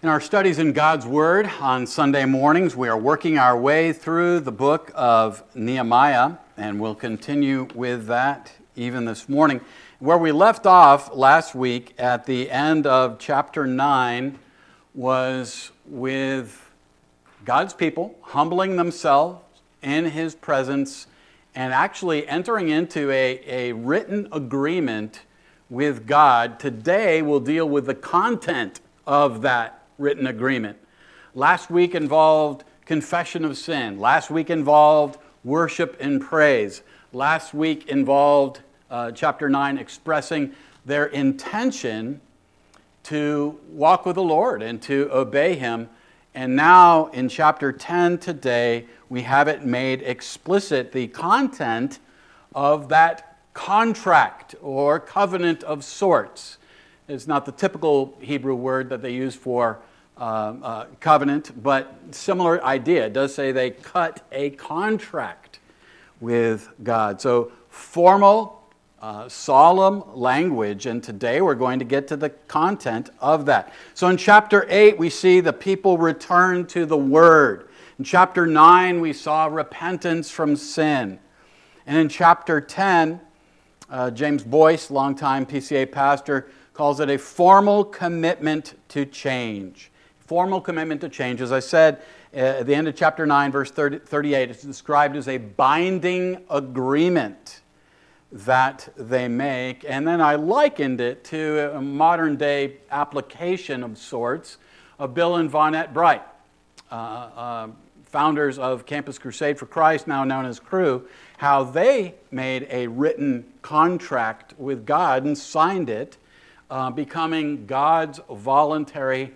In our studies in God's Word on Sunday mornings, we are working our way through the book of Nehemiah, and we'll continue with that even this morning. Where we left off last week at the end of chapter 9 was with God's people humbling themselves in His presence and actually entering into a, a written agreement with God. Today, we'll deal with the content of that written agreement. Last week involved confession of sin. Last week involved worship and praise. Last week involved uh, chapter 9 expressing their intention to walk with the Lord and to obey Him. And now in chapter 10 today, we have it made explicit the content of that contract or covenant of sorts. It's not the typical Hebrew word that they use for uh, uh, covenant, but similar idea. It does say they cut a contract with God. So, formal, uh, solemn language, and today we're going to get to the content of that. So, in chapter 8, we see the people return to the Word. In chapter 9, we saw repentance from sin. And in chapter 10, uh, James Boice, longtime PCA pastor, calls it a formal commitment to change formal commitment to change. As I said uh, at the end of chapter 9, verse 30, 38, it's described as a binding agreement that they make. And then I likened it to a modern day application of sorts of Bill and Vonette Bright, uh, uh, founders of Campus Crusade for Christ, now known as Cru, how they made a written contract with God and signed it, uh, becoming God's voluntary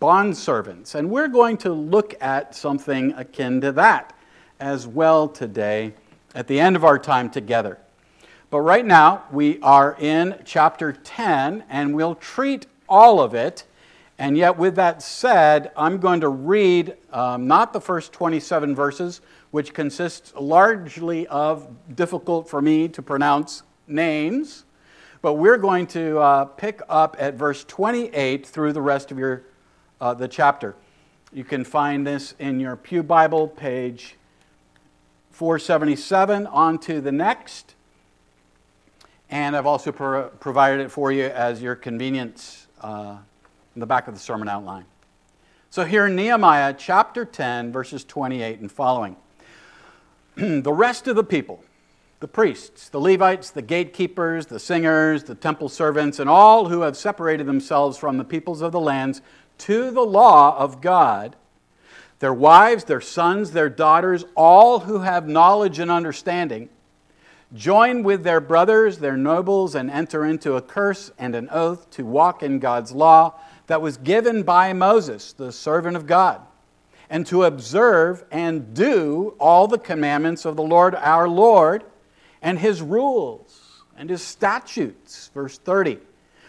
bondservants. And we're going to look at something akin to that as well today at the end of our time together. But right now, we are in chapter 10, and we'll treat all of it. And yet, with that said, I'm going to read um, not the first 27 verses, which consists largely of difficult for me to pronounce names, but we're going to uh, pick up at verse 28 through the rest of your uh, the chapter. You can find this in your Pew Bible, page 477, on to the next. And I've also pro- provided it for you as your convenience uh, in the back of the sermon outline. So, here in Nehemiah chapter 10, verses 28 and following, the rest of the people, the priests, the Levites, the gatekeepers, the singers, the temple servants, and all who have separated themselves from the peoples of the lands to the law of God, their wives, their sons, their daughters, all who have knowledge and understanding, join with their brothers, their nobles, and enter into a curse and an oath to walk in God's law that was given by Moses, the servant of God, and to observe and do all the commandments of the Lord our Lord and his rules and his statutes. Verse 30.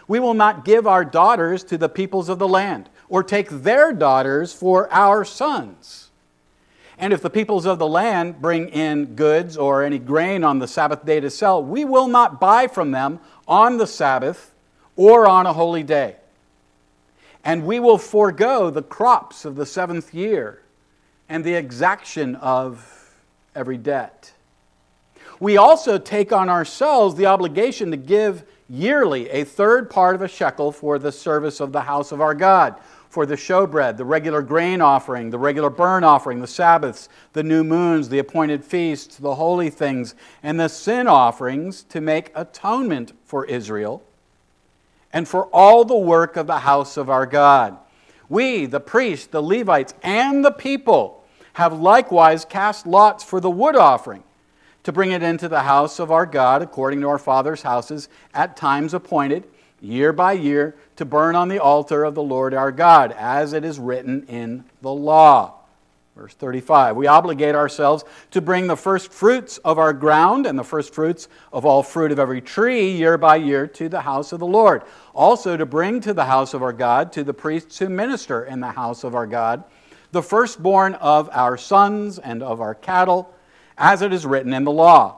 We will not give our daughters to the peoples of the land or take their daughters for our sons. And if the peoples of the land bring in goods or any grain on the Sabbath day to sell, we will not buy from them on the Sabbath or on a holy day. And we will forego the crops of the seventh year and the exaction of every debt. We also take on ourselves the obligation to give yearly a third part of a shekel for the service of the house of our God for the showbread, the regular grain offering, the regular burnt offering, the Sabbaths, the new moons, the appointed feasts, the holy things, and the sin offerings to make atonement for Israel and for all the work of the house of our God. We, the priests, the Levites, and the people, have likewise cast lots for the wood offering to bring it into the house of our God according to our fathers' houses at times appointed year by year to burn on the altar of the Lord our God, as it is written in the law. Verse 35 We obligate ourselves to bring the first fruits of our ground and the first fruits of all fruit of every tree year by year to the house of the Lord. Also, to bring to the house of our God, to the priests who minister in the house of our God, the firstborn of our sons and of our cattle, as it is written in the law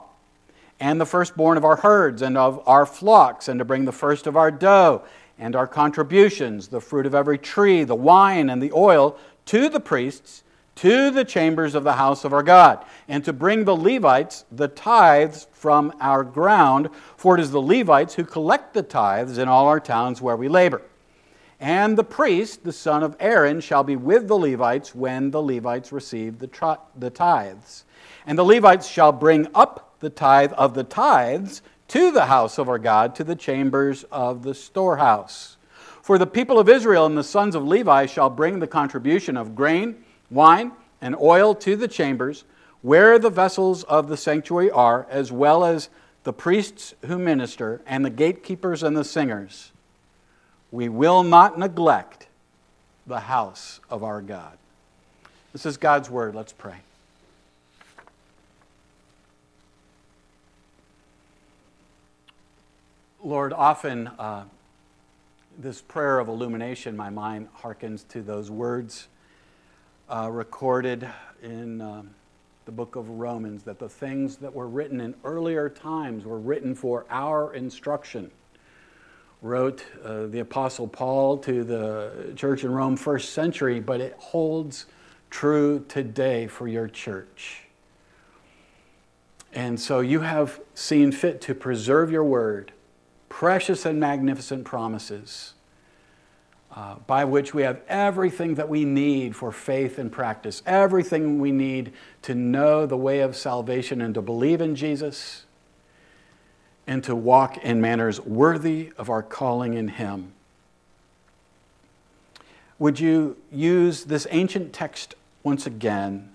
and the firstborn of our herds and of our flocks, and to bring the first of our dough, and our contributions, the fruit of every tree, the wine, and the oil, to the priests, to the chambers of the house of our God, and to bring the Levites the tithes from our ground, for it is the Levites who collect the tithes in all our towns where we labor. And the priest, the son of Aaron, shall be with the Levites when the Levites receive the, tri- the tithes. And the Levites shall bring up the tithe of the tithes to the house of our God, to the chambers of the storehouse. For the people of Israel and the sons of Levi shall bring the contribution of grain, wine, and oil to the chambers where the vessels of the sanctuary are, as well as the priests who minister, and the gatekeepers and the singers. We will not neglect the house of our God. This is God's word. Let's pray. Lord, often uh, this prayer of illumination, my mind hearkens to those words uh, recorded in um, the book of Romans that the things that were written in earlier times were written for our instruction. Wrote uh, the Apostle Paul to the church in Rome, first century, but it holds true today for your church. And so you have seen fit to preserve your word precious and magnificent promises uh, by which we have everything that we need for faith and practice, everything we need to know the way of salvation and to believe in Jesus and to walk in manners worthy of our calling in Him. Would you use this ancient text once again,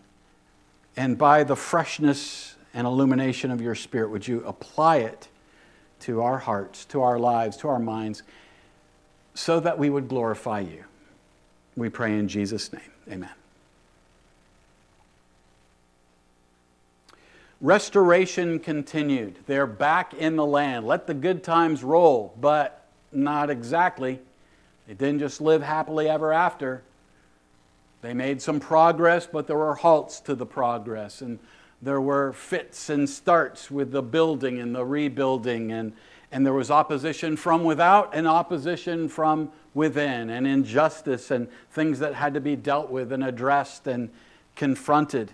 and by the freshness and illumination of your Spirit, would you apply it? to our hearts, to our lives, to our minds, so that we would glorify you. We pray in Jesus' name. Amen. Restoration continued. They're back in the land. Let the good times roll, but not exactly. They didn't just live happily ever after. They made some progress, but there were halts to the progress. And there were fits and starts with the building and the rebuilding, and, and there was opposition from without and opposition from within, and injustice and things that had to be dealt with and addressed and confronted.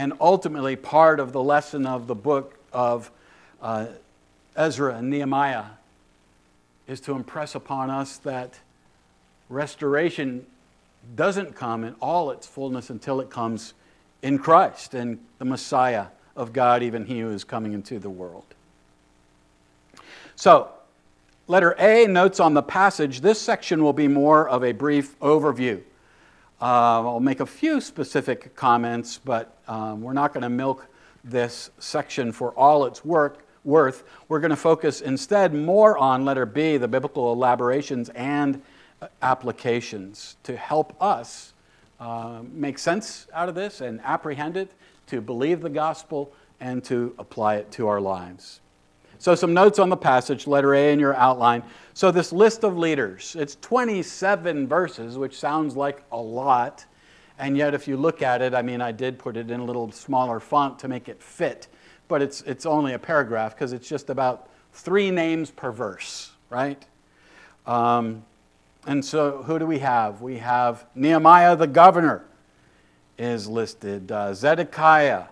And ultimately, part of the lesson of the book of uh, Ezra and Nehemiah is to impress upon us that restoration doesn't come in all its fullness until it comes in Christ and the Messiah of God, even he who is coming into the world. So, letter A notes on the passage. This section will be more of a brief overview. Uh, I'll make a few specific comments, but um, we're not going to milk this section for all its work, worth. We're going to focus instead more on letter B, the biblical elaborations and applications, to help us uh, make sense out of this and apprehend it, to believe the gospel, and to apply it to our lives. So, some notes on the passage, letter A in your outline. So, this list of leaders, it's 27 verses, which sounds like a lot. And yet, if you look at it, I mean, I did put it in a little smaller font to make it fit, but it's, it's only a paragraph because it's just about three names per verse, right? Um, and so, who do we have? We have Nehemiah the governor is listed, uh, Zedekiah.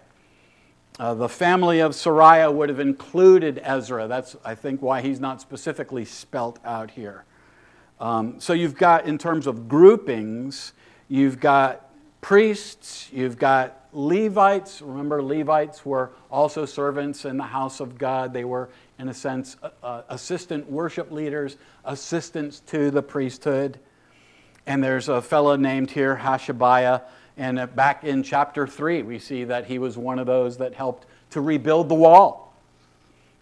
Uh, the family of Seraiah would have included Ezra. That's, I think, why he's not specifically spelt out here. Um, so you've got, in terms of groupings, you've got priests, you've got Levites. Remember, Levites were also servants in the house of God. They were in a sense, uh, assistant worship leaders, assistants to the priesthood. And there's a fellow named here, Hashabiah. And uh, back in chapter 3, we see that he was one of those that helped to rebuild the wall.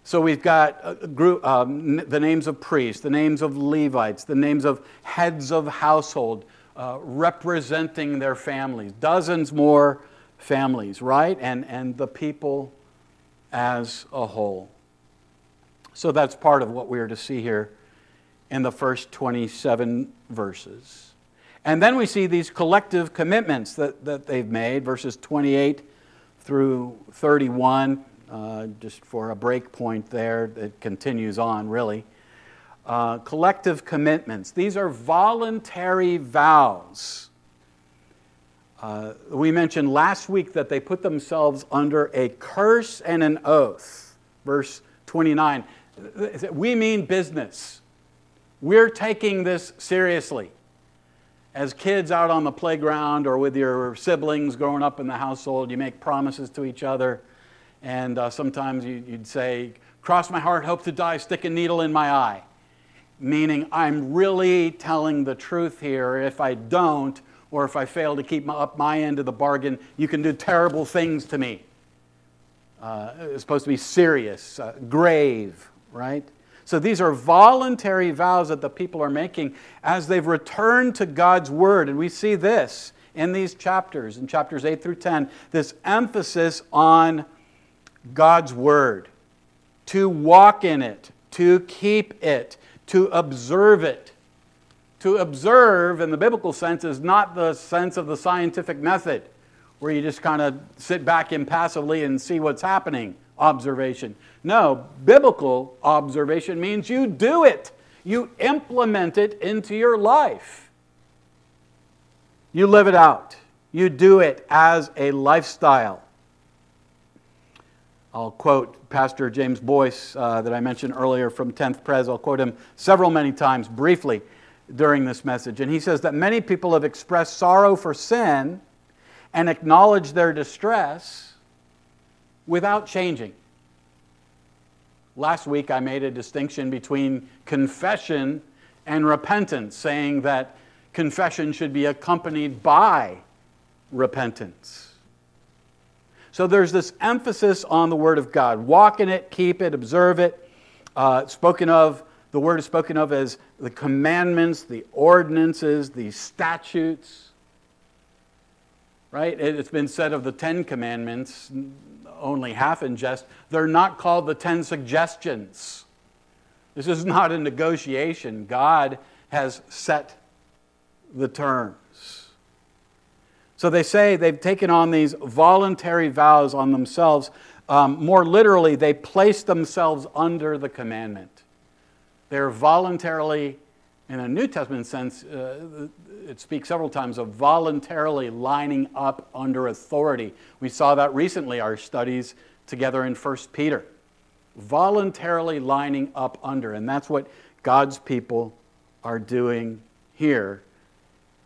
So we've got a group, um, the names of priests, the names of Levites, the names of heads of household uh, representing their families, dozens more families, right? And, and the people as a whole. So that's part of what we are to see here in the first 27 verses. And then we see these collective commitments that, that they've made, verses 28 through 31, uh, just for a break point there, it continues on really. uh, collective commitments. These are voluntary vows. Uh, we mentioned last week that they put themselves under a curse and an oath. Verse 29. We mean business. We're taking this seriously. As kids out on the playground or with your siblings growing up in the household, you make promises to each other. And uh, sometimes you, would say, Cross my heart, hope to die, stick a needle in my eye. Meaning, I'm really telling the truth here. If I don't, or if I fail to keep my, up my end of the bargain, you can do terrible things to me. Uh, it's supposed to be serious, uh, grave, right? So these are voluntary vows that the people are making as they've returned to God's word. And we see this in these chapters, in chapters 8 through 10, this emphasis on God's word, to walk in it, to keep it, to observe it. To observe, in the biblical sense, is not the sense of the scientific method, where you just kind of sit back impassively and see what's happening, observation. No, biblical observation means you do it, you implement it into your life. You live it out, you do it as a lifestyle. I'll quote Pastor James Boice uh, that I mentioned earlier from 10th Pres. I'll quote him several, many times briefly during this message. And he says that many people have expressed sorrow for sin and acknowledged their distress without changing. Last week, I made a distinction between confession and repentance, saying that confession should be accompanied by repentance. So there's this emphasis on the Word of God. Walk in it, keep it, observe it. Uh, spoken of, the Word is spoken of as the commandments, the ordinances, the statutes. Right? It's been said of the Ten Commandments, only half in jest, they're not called the Ten Suggestions. This is not a negotiation. God has set the terms. So they say they've taken on these voluntary vows on themselves. Um, more literally, they place themselves under the commandment. They're voluntarily, in a New Testament sense, uh, it speaks several times of voluntarily lining up under authority. We saw that recently, our studies together in 1 Peter. Voluntarily lining up under, and that's what God's people are doing here.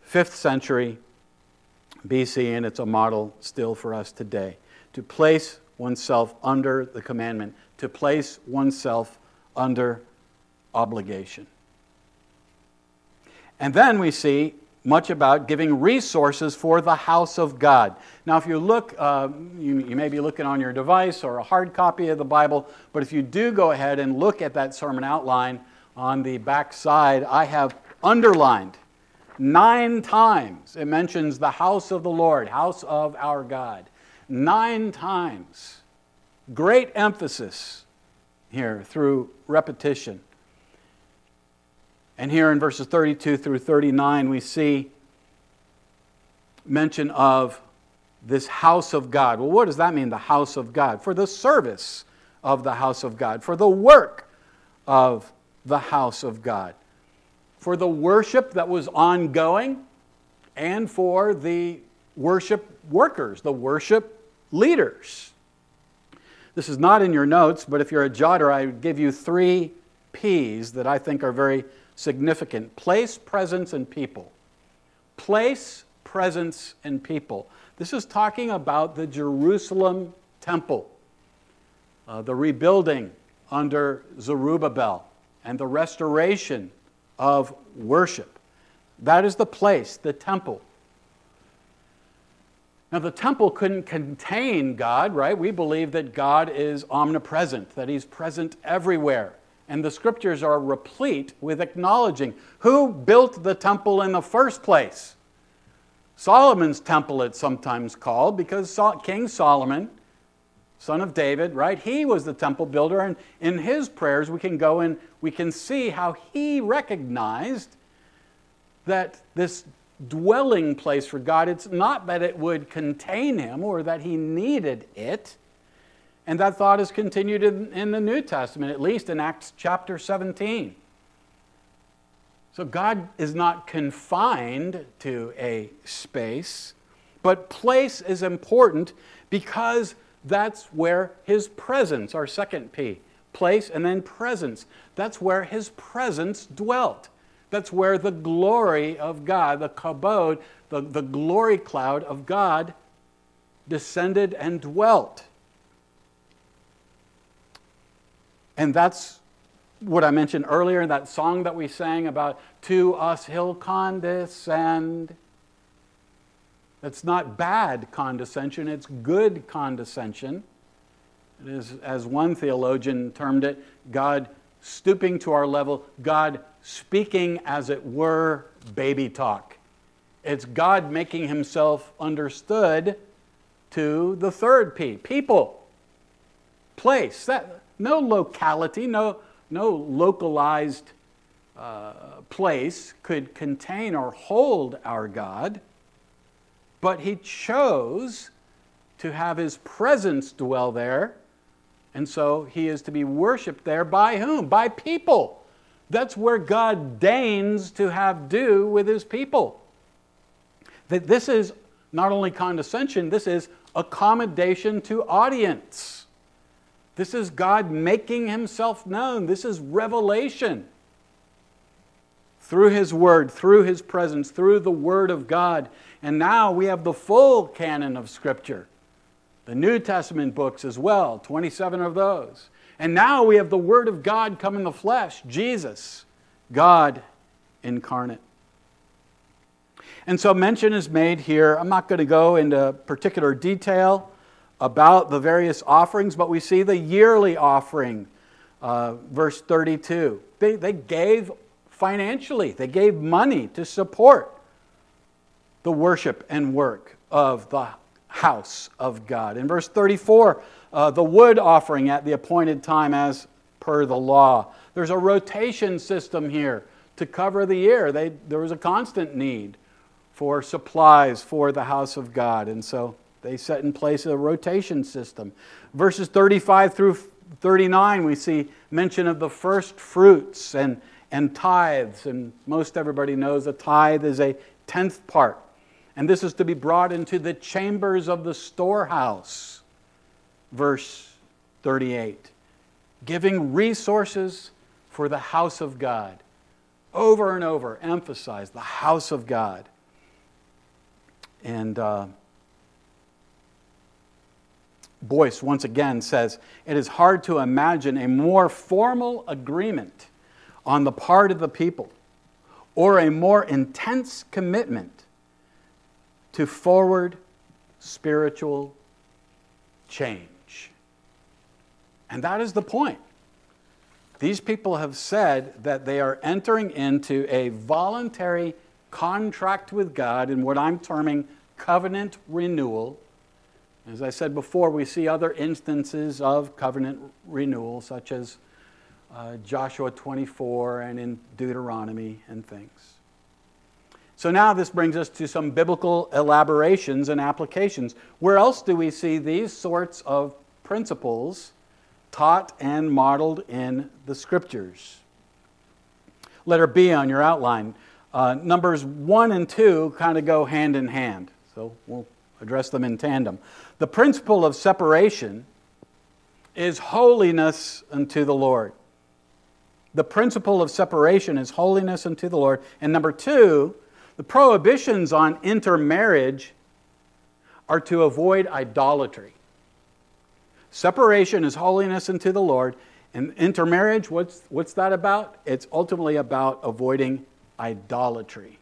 Fifth century BC, and it's a model still for us today. To place oneself under the commandment, to place oneself under obligation. And then we see much about giving resources for the house of God. Now, if you look, uh, you, you, may be looking on your device or a hard copy of the Bible, but if you do go ahead and look at that sermon outline on the back side, I have underlined nine times it mentions the house of the Lord, house of our God. Nine times. Great emphasis here through repetition. And here in verses 32 through 39, we see mention of this house of God. Well, what does that mean, the house of God? For the service of the house of God, for the work of the house of God, for the worship that was ongoing, and for the worship workers, the worship leaders. This is not in your notes, but if you're a jotter, I give you three P's that I think are very significant place, presence, and people. Place, presence, and people. This is talking about the Jerusalem temple, uh, the rebuilding under Zerubbabel, and the restoration of worship. That is the place, the temple. Now, the temple couldn't contain God, right? We believe that God is omnipresent, that He's present everywhere. And the scriptures are replete with acknowledging who built the temple in the first place. Solomon's temple, it's sometimes called, because King Solomon, son of David, right, he was the temple builder. And in his prayers, we can go and we can see how he recognized that this dwelling place for God, it's not that it would contain him or that he needed it and that thought is continued in, in, the New Testament, at least in Acts chapter 17. So God is not confined to a space, but place is important because that's where his presence, our second P, place and then presence, that's where his presence dwelt. That's where the glory of God, the kabod, the, the glory cloud of God, descended and dwelt. And that's what I mentioned earlier that song that we sang about to us he'll condescend. That's not bad condescension, it's good condescension. It is, as one theologian termed it, God stooping to our level, God speaking, as it were, baby talk. It's God making himself understood to the third P, people, place. That, no locality, no, no localized uh, place could contain or hold our God, but He chose to have His presence dwell there, and so He is to be worshiped there by whom? By people. That's where God deigns to have do with His people. That this is not only condescension, this is accommodation to audience. This is God making himself known. This is revelation. Through his word, through his presence, through the word of God. And now we have the full canon of Scripture. The New Testament books as well, 27 of those. And now we have the Word of God come in the flesh, Jesus, God incarnate. And so mention is made here. I'm not going to go into particular detail about the various offerings, but we see the yearly offering, uh, verse 32. They, they gave financially, they gave money to support the worship and work of the house of God. In verse 34, uh, the wood offering at the appointed time as per the law. There's a rotation system here to cover the year. They, there was a constant need for supplies for the house of God. And so they set in place a rotation system. Verses 35 through 39, we see mention of the first fruits and, and tithes. And most everybody knows a tithe is a tenth part. And this is to be brought into the chambers of the storehouse. Verse 38 giving resources for the house of God. Over and over, emphasize the house of God. And. Uh, Boice once again says it is hard to imagine a more formal agreement on the part of the people or a more intense commitment to forward spiritual change. And that is the point. These people have said that they are entering into a voluntary contract with God in what I'm terming covenant renewal as I said before, we see other instances of covenant renewal, such as uh, Joshua 24 and in Deuteronomy and things. So now this brings us to some biblical elaborations and applications. Where else do we see these sorts of principles taught and modeled in the scriptures? Letter B on your outline. Uh, numbers 1 and 2 kind of go hand in hand. So we'll address them in tandem. The principle of separation is holiness unto the Lord. The principle of separation is holiness unto the Lord. And number two, the prohibitions on intermarriage are to avoid idolatry. Separation is holiness unto the Lord. And intermarriage, what's, what's that about? It's ultimately about avoiding idolatry.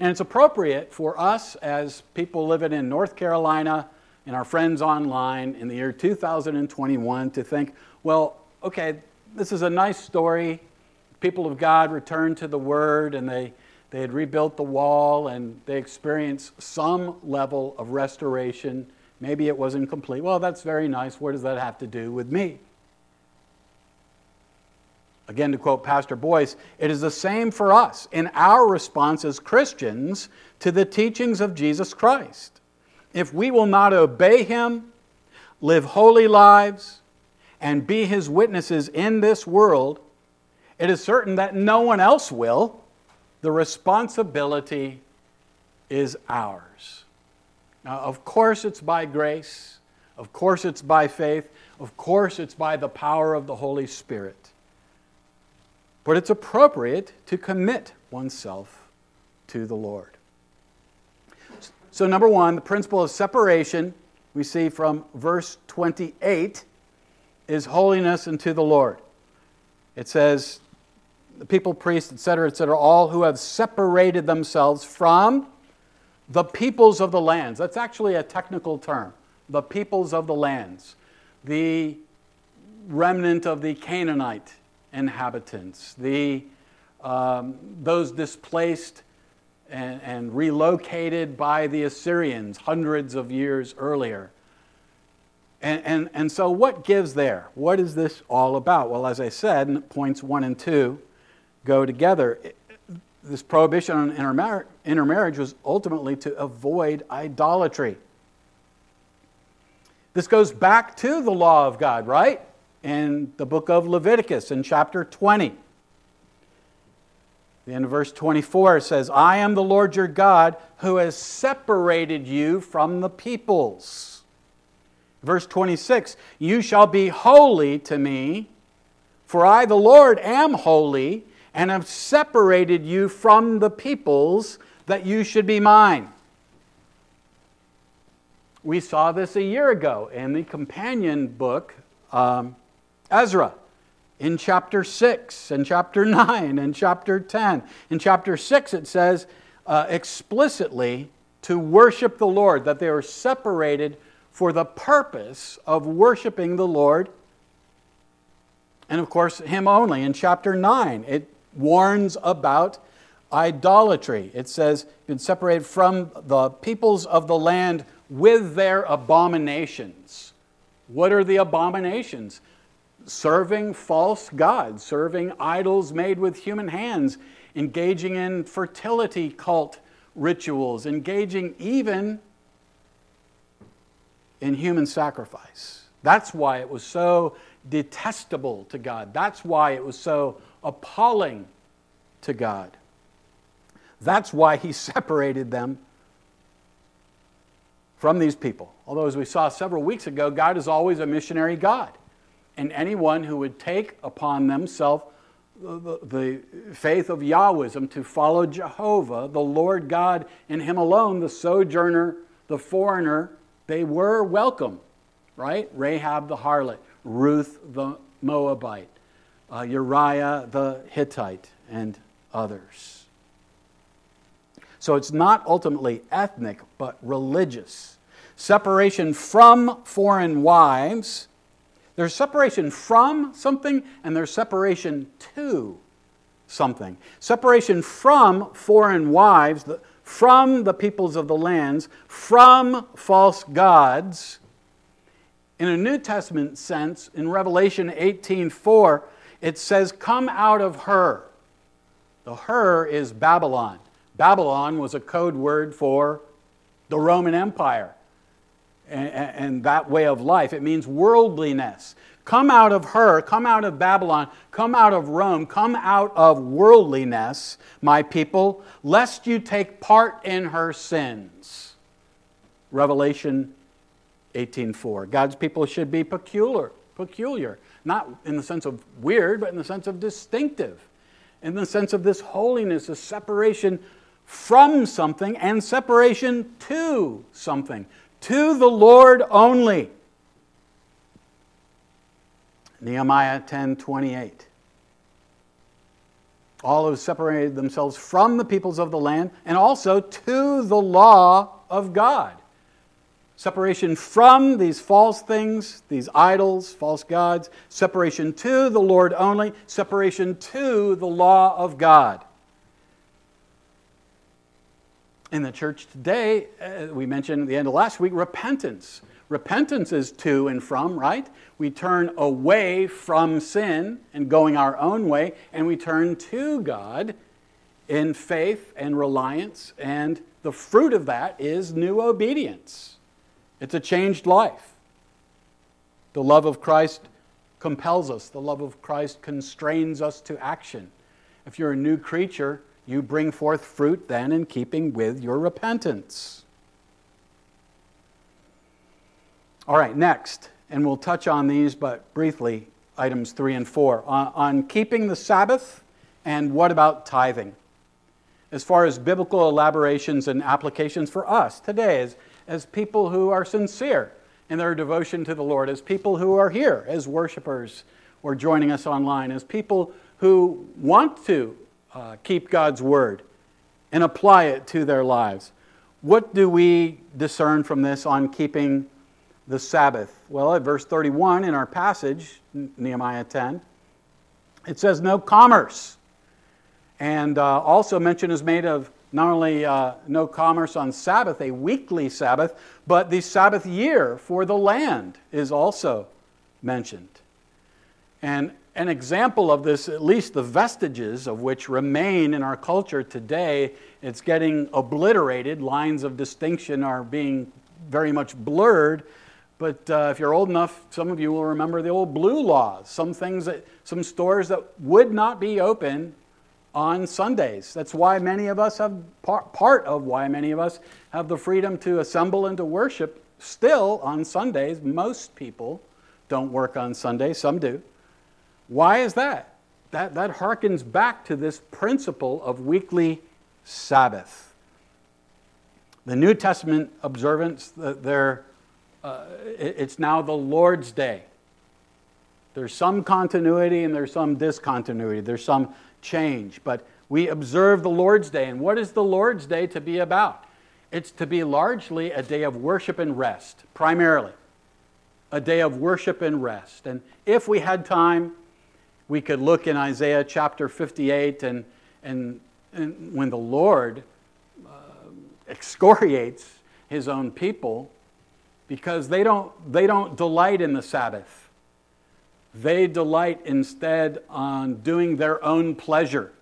And it's appropriate for us as people living in North Carolina and our friends online in the year 2021 to think, well, okay, this is a nice story. People of God returned to the Word and they, they had rebuilt the wall and they experienced some level of restoration. Maybe it wasn't complete. Well, that's very nice. What does that have to do with me? Again, to quote Pastor Boice, it is the same for us in our response as Christians to the teachings of Jesus Christ. If we will not obey Him, live holy lives, and be His witnesses in this world, it is certain that no one else will. The responsibility is ours. Now, of course, it's by grace. Of course, it's by faith. Of course, it's by the power of the Holy Spirit. But it's appropriate to commit oneself to the Lord. So, number one, the principle of separation we see from verse 28 is holiness unto the Lord. It says, the people, priests, etc., etc., all who have separated themselves from the peoples of the lands. That's actually a technical term. The peoples of the lands. The remnant of the Canaanite inhabitants, the, um, those displaced and, and relocated by the Assyrians hundreds of years earlier. And, and, and so, what gives there? What is this all about? Well, as I said, points one and two go together. This prohibition on intermar- intermarriage was ultimately to avoid idolatry. This goes back to the law of God, right? In the book of Leviticus, in chapter 20. The end of verse 24 says, I am the Lord your God who has separated you from the peoples. Verse 26 You shall be holy to me, for I, the Lord, am holy, and have separated you from the peoples that you should be mine. We saw this a year ago in the companion book, um, Ezra in chapter 6 and chapter 9 and chapter 10. In chapter 6, it says uh, explicitly to worship the Lord, that they are separated for the purpose of worshiping the Lord. And of course, Him only. In chapter 9, it warns about idolatry. It says, been separated from the peoples of the land with their abominations. What are the abominations? Serving false gods, serving idols made with human hands, engaging in fertility cult rituals, engaging even in human sacrifice. That's why it was so detestable to God. That's why it was so appalling to God. That's why he separated them from these people. Although, as we saw several weeks ago, God is always a missionary God and anyone who would take upon themselves the, the, faith of Yahwism to follow Jehovah, the Lord God, and Him alone, the sojourner, the foreigner, they were welcome, right? Rahab the harlot, Ruth the Moabite, uh, Uriah the Hittite, and others. So it's not ultimately ethnic, but religious. Separation from foreign wives there's separation from something and there's separation to something. Separation from foreign wives, from the peoples of the lands, from false gods. In a New Testament sense, in Revelation 18:4, it says, "Come out of her." The her is Babylon. Babylon was a code word for the Roman Empire and, and that way of life. It means worldliness. Come out of her, come out of Babylon, come out of Rome, come out of worldliness, my people, lest you take part in her sins. Revelation 18:4. God's people should be peculiar, peculiar, not in the sense of weird, but in the sense of distinctive. In the sense of this holiness, a separation from something and separation to something to the Lord only. Nehemiah 10:28. All have separated themselves from the peoples of the land and also to the law of God. Separation from these false things, these idols, false gods, separation to the Lord only, separation to the law of God in the church today, uh, we mentioned at the end of last week, repentance. Repentance is to and from, right? We turn away from sin and going our own way, and we turn to God in faith and reliance, and the fruit of that is new obedience. It's a changed life. The love of Christ compels us, the love of Christ constrains us to action. If you're a new creature, you bring forth fruit then in keeping with your repentance. All right, next, and we'll touch on these, but briefly, items three and four. On, on keeping the Sabbath, and what about tithing? As far as biblical elaborations and applications for us today, as, as people who are sincere in their devotion to the Lord, as people who are here as worshipers or joining us online, as people who want to uh, keep God's word and apply it to their lives. What do we discern from this on keeping the Sabbath? Well, at verse 31 in our passage, Nehemiah 10, it says, No commerce. And uh, also, mention is made of not only uh, no commerce on Sabbath, a weekly Sabbath, but the Sabbath year for the land is also mentioned. And an example of this, at least the vestiges of which remain in our culture today, it's getting obliterated. Lines of distinction are being very much blurred. But uh, if you're old enough, some of you will remember the old blue laws. Some things that, some stores that would not be open on Sundays. That's why many of us have, part of why many of us have the freedom to assemble and to worship still on Sundays. Most people don't work on Sundays, some do. Why is that? That, that harkens back to this principle of weekly Sabbath. The New Testament observance, uh, it's now the Lord's Day. There's some continuity and there's some discontinuity. There's some change. But we observe the Lord's Day. And what is the Lord's Day to be about? It's to be largely a day of worship and rest, primarily. A day of worship and rest. And if we had time, we could look in Isaiah chapter 58 and, and, and when the Lord uh, excoriates his own people because they don't, they don't delight in the Sabbath. They delight instead on doing their own pleasure.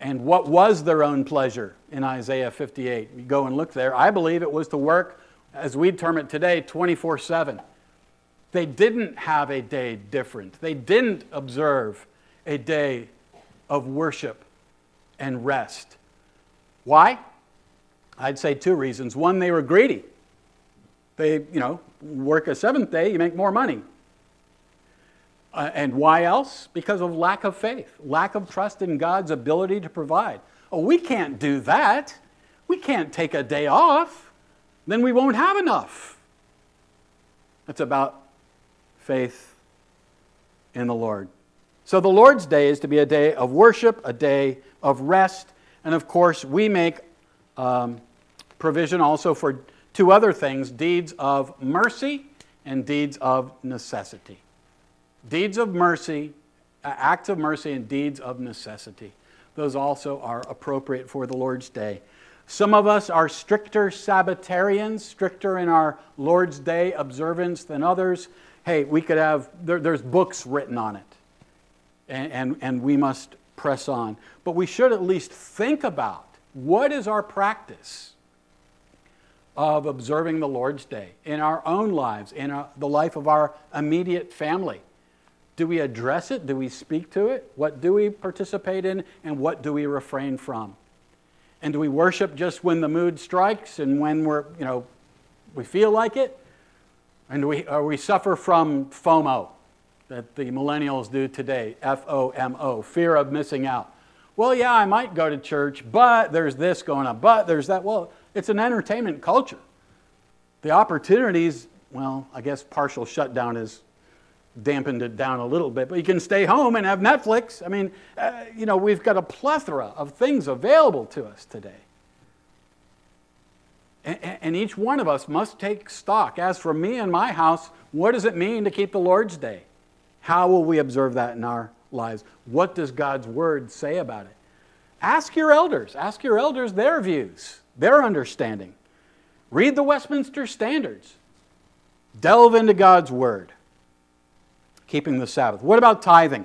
And what was their own pleasure in Isaiah 58? You go and look there. I believe it was to work, as we term it today, 24 7. They didn't have a day different. They didn't observe a day of worship and rest. Why? I'd say two reasons. One, they were greedy. They, you know, work a seventh day, you make more money. Uh, and why else? Because of lack of faith, lack of trust in God's ability to provide. Oh, we can't do that. We can't take a day off. Then we won't have enough. It's about faith in the Lord. So the Lord's Day is to be a day of worship, a day of rest, and of course, we make um, provision also for two other things deeds of mercy and deeds of necessity. Deeds of mercy, acts of mercy, and deeds of necessity. Those also are appropriate for the Lord's Day. Some of us are stricter Sabbatarians, stricter in our Lord's Day observance than others hey, we could have, there, there's books written on it, and, and, and we must press on. But we should at least think about what is our practice of observing the Lord's Day in our own lives, in our, the life of our immediate family. Do we address it? Do we speak to it? What do we participate in? And what do we refrain from? And do we worship just when the mood strikes and when we're, you know, we feel like it? And we, or we suffer from FOMO that the millennials do today F O M O, fear of missing out. Well, yeah, I might go to church, but there's this going on, but there's that. Well, it's an entertainment culture. The opportunities, well, I guess partial shutdown has dampened it down a little bit, but you can stay home and have Netflix. I mean, uh, you know, we've got a plethora of things available to us today. And each one of us must take stock. As for me and my house, what does it mean to keep the Lord's Day? How will we observe that in our lives? What does God's Word say about it? Ask your elders. Ask your elders their views, their understanding. Read the Westminster Standards. Delve into God's Word. Keeping the Sabbath. What about tithing?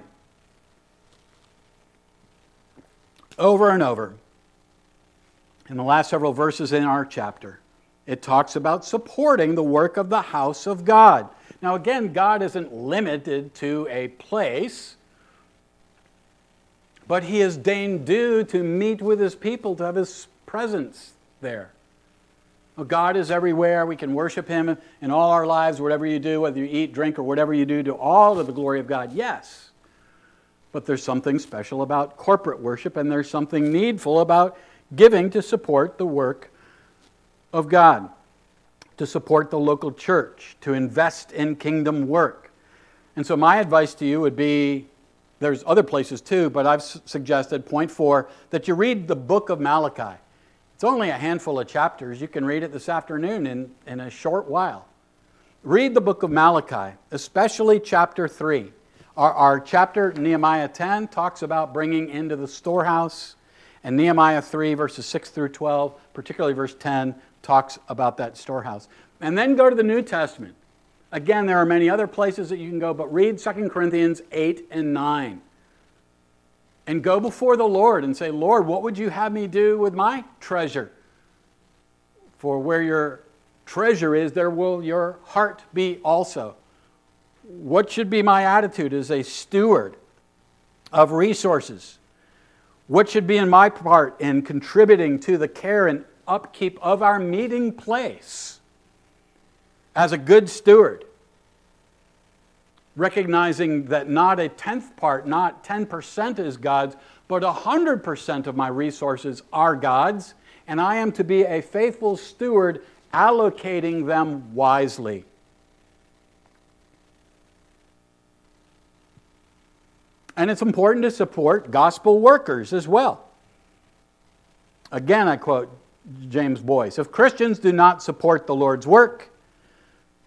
Over and over, in the last several verses in our chapter, it talks about supporting the work of the house of God. Now, again, God isn't limited to a place, but He has deigned due to meet with His people, to have His presence there. Well, God is everywhere. We can worship Him in all our lives, whatever you do, whether you eat, drink, or whatever you do, to all of the glory of God. Yes. But there's something special about corporate worship, and there's something needful about giving to support the work of God, to support the local church, to invest in kingdom work. And so, my advice to you would be there's other places too, but I've suggested, point four, that you read the book of Malachi. It's only a handful of chapters. You can read it this afternoon in, in a short while. Read the book of Malachi, especially chapter 3. Our, our chapter, Nehemiah 10, talks about bringing into the storehouse, and Nehemiah 3, verses 6 through 12, particularly verse 10, talks about that storehouse. And then go to the New Testament. Again, there are many other places that you can go, but read 2 Corinthians 8 and 9 and go before the Lord and say, Lord, what would you have me do with my treasure? For where your treasure is, there will your heart be also. What should be my attitude as a steward of resources? What should be in my part in contributing to the care and upkeep of our meeting place as a good steward? recognizing that not a tenth part, not 10% is God's, but 100% of my resources are God's, and I am to be a faithful steward, allocating them wisely. And it's important to support gospel workers as well. Again, I quote James Boice If Christians do not support the Lord's work,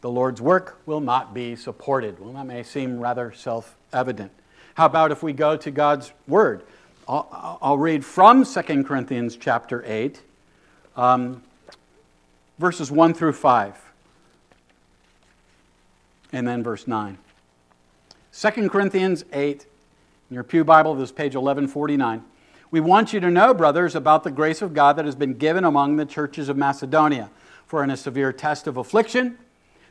the Lord's work will not be supported. Well, that may seem rather self evident. How about if we go to God's Word? I'll, I'll read from 2 Corinthians chapter 8, um, verses 1 through 5, and then verse 9. 2 Corinthians 8, in your Pew Bible, this is page 1149. We want you to know, brothers, about the grace of God that has been given among the churches of Macedonia. For in a severe test of affliction,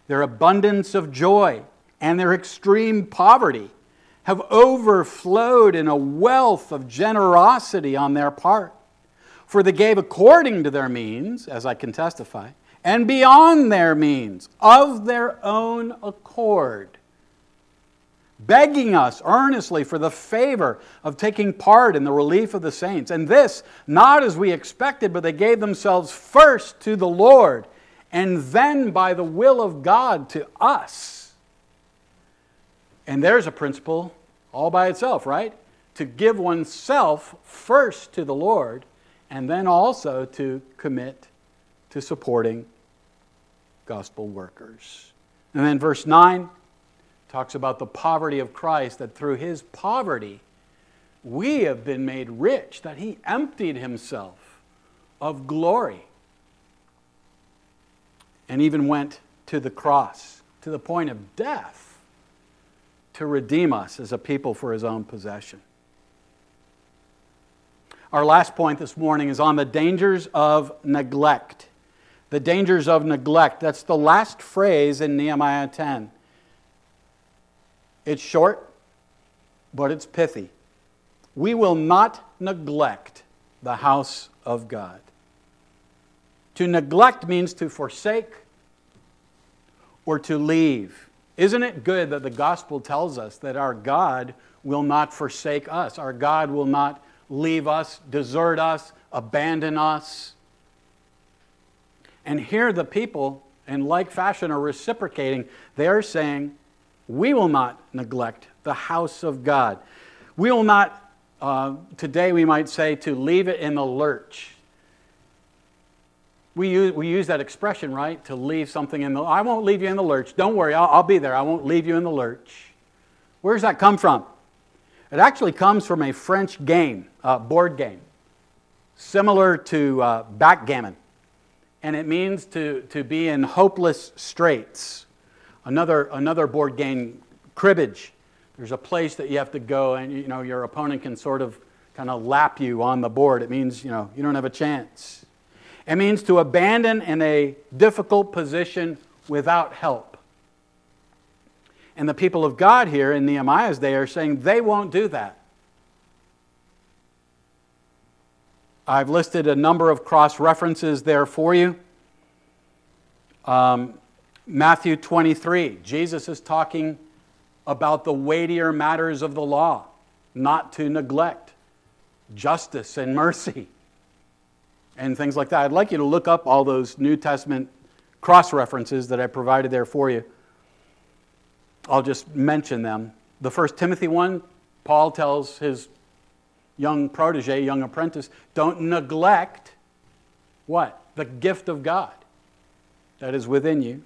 their abundance of joy, and their extreme poverty have overflowed in a wealth of generosity on their part. For they gave according to their means, as I can testify, and beyond their means, of their own accord, begging us earnestly for the favor of taking part in the relief of the saints. And this, not as we expected, but they gave themselves first to the Lord and then by the will of God to us. And there's a principle all by itself, right? To give oneself first to the Lord and then also to commit to supporting gospel workers. And then verse 9 talks about the poverty of Christ, that through his poverty we have been made rich, that he emptied himself of glory and even went to the cross, to the point of death, to redeem us as a people for his own possession. Our last point this morning is on the dangers of neglect. The dangers of neglect. That's the last phrase in Nehemiah 10. It's short, but it's pithy. We will not neglect the house of God. To neglect means to forsake or to leave. Isn't it good that the gospel tells us that our God will not forsake us? Our God will not leave us, desert us, abandon us. And here the people, in like fashion, are reciprocating. They are saying, We will not neglect the house of God. We will not, uh, today we might say, to leave it in the lurch we use, we use that expression, right? To leave something in the, I won't leave you in the lurch. Don't worry, I'll, I'll be there. I won't leave you in the lurch. Where does that come from? It actually comes from a French game, uh, board game, similar to uh, backgammon. And it means to, to be in hopeless straits. Another, another board game, cribbage. There's a place that you have to go, and you know, your opponent can sort of kind of lap you on the board. It means you, know, you don't have a chance. It means to abandon in a difficult position without help. And the people of God here in Nehemiah's day are saying they won't do that. I've listed a number of cross references there for you. Um, Matthew 23, Jesus is talking about the weightier matters of the law, not to neglect justice and mercy and things like that. I'd like you to look up all those New Testament cross references that I provided there for you. I'll just mention them. The first Timothy one, Paul tells his young protege, young apprentice, don't neglect what? The gift of God that is within you.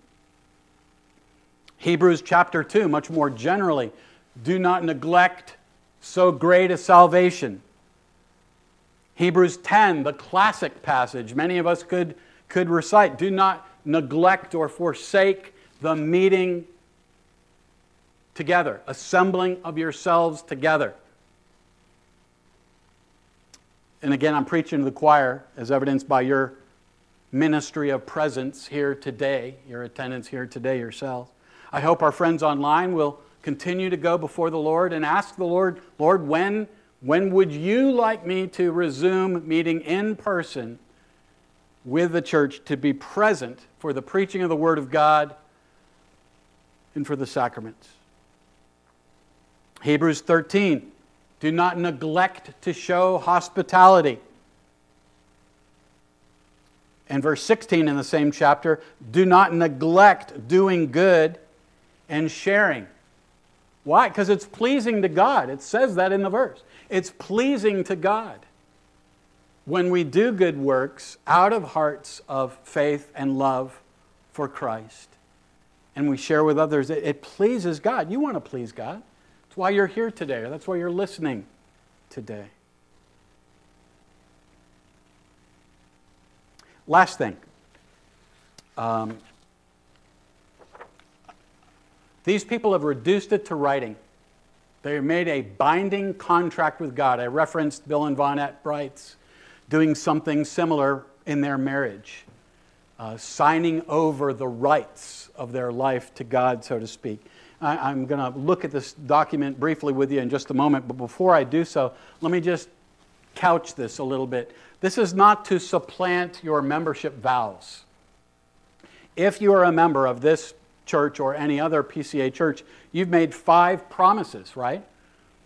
Hebrews chapter 2, much more generally, do not neglect so great a salvation. Hebrews 10, the classic passage, many of us could, could recite. Do not neglect or forsake the meeting together, assembling of yourselves together. And again, I'm preaching to the choir as evidenced by your ministry of presence here today, your attendance here today yourselves. I hope our friends online will continue to go before the Lord and ask the Lord, Lord, when, when would you like me to resume meeting in person with the church to be present for the preaching of the Word of God and for the sacraments? Hebrews 13, do not neglect to show hospitality. And verse 16 in the same chapter, do not neglect doing good and sharing. Why? Because it's pleasing to God. It says that in the verse. It's pleasing to God when we do good works out of hearts of faith and love for Christ and we share with others. It, it pleases God. You want to please God. That's why you're here today, that's why you're listening today. Last thing. Um, these people have reduced it to writing. They made a binding contract with God. I referenced Bill and Vonette Brights doing something similar in their marriage, uh, signing over the rights of their life to God, so to speak. I, am going to look at this document briefly with you in just a moment, but before I do so, let me just couch this a little bit. This is not to supplant your membership vows. If you are a member of this church or any other PCA church, you've made five promises, right?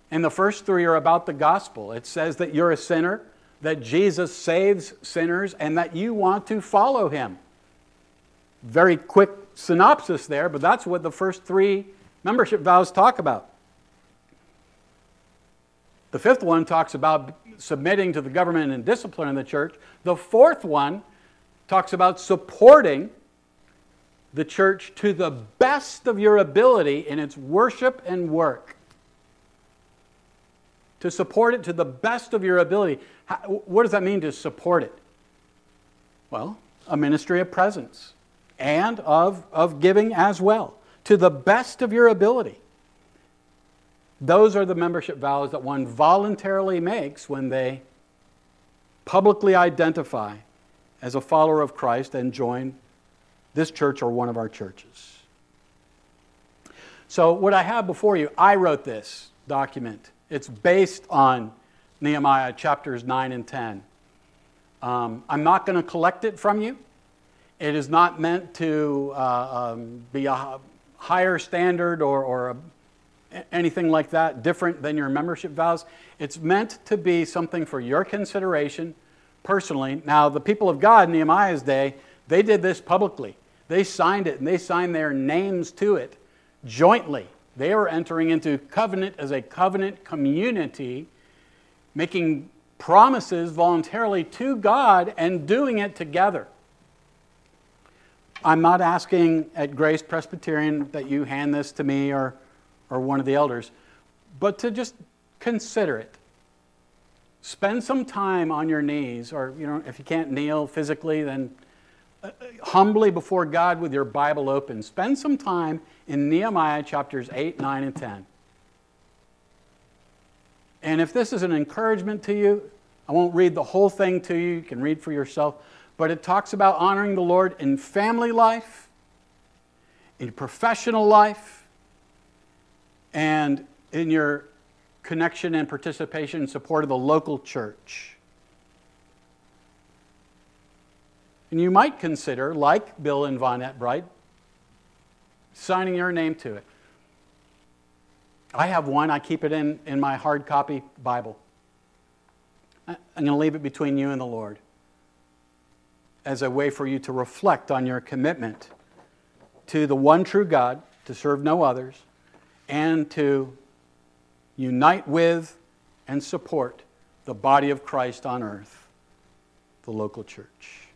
And the first three are about the gospel. It says that you're a sinner, that Jesus saves sinners, and that you want to follow him. Very quick synopsis there, but that's what the first three membership vows talk about. The fifth one talks about submitting to the government and discipline in the church. The fourth one talks about supporting the church to the best of your ability in its worship and work. To support it to the best of your ability. What does that mean to support it? Well, a ministry of presence and of, of giving as well to the best of your ability. Those are the membership vows that one voluntarily makes when they publicly identify as a follower of Christ and join this church or one of our churches. So, what I have before you, I wrote this document. It's based on Nehemiah chapters 9 and 10. Um, I'm not going to collect it from you. It is not meant to uh, um, be a higher standard or, or a, anything like that, different than your membership vows. It's meant to be something for your consideration personally. Now, the people of God in Nehemiah's day, they did this publicly. They signed it and they signed their names to it jointly. They were entering into covenant as a covenant community, making promises voluntarily to God and doing it together. I'm not asking at Grace Presbyterian that you hand this to me or, or one of the elders, but to just consider it. Spend some time on your knees, or you know, if you can't kneel physically, then humbly before God with your Bible open. Spend some time in Nehemiah chapters 8, 9, and 10. And if this is an encouragement to you, I won't read the whole thing to you, you can read for yourself but it talks about honoring the Lord in family life, in professional life, and in your connection and participation and support of the local church. And you might consider, like Bill and Vonette Bright, signing your name to it. I have one, I keep it in, in my hard copy Bible. I'm going to leave it between you and the Lord as a way for you to reflect on your commitment to the one true God, to serve no others, and to unite with and support the body of Christ on earth, the local church.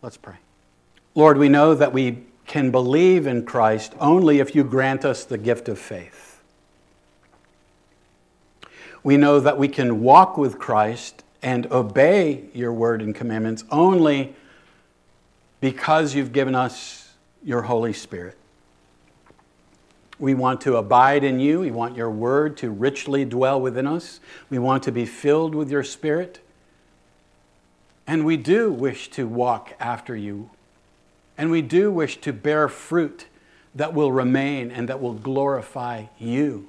Let's pray. Lord, we know that we can believe in Christ only if you grant us the gift of faith. We know that we can walk with Christ and obey your word and commandments only because you've given us your Holy Spirit. We want to abide in you. We want your word to richly dwell within us. We want to be filled with your spirit. And we do wish to walk after you. And we do wish to bear fruit that will remain and that will glorify you.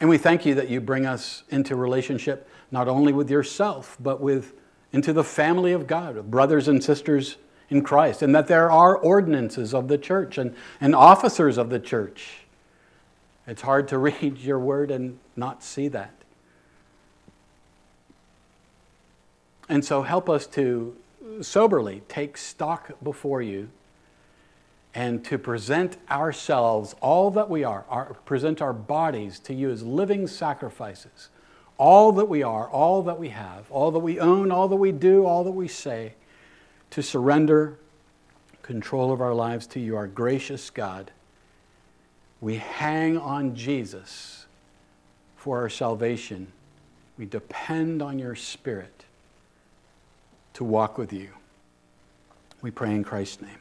And we thank you that you bring us into relationship not only with yourself, but with into the family of God, brothers and sisters in Christ, and that there are ordinances of the church and, and officers of the church. It's hard to read your word and not see that. And so help us to soberly take stock before you and to present ourselves, all that we are, our, present our bodies to you as living sacrifices. All that we are, all that we have, all that we own, all that we do, all that we say, to surrender control of our lives to you, our gracious God. We hang on Jesus for our salvation. We depend on your Spirit to walk with you. We pray in Christ's name.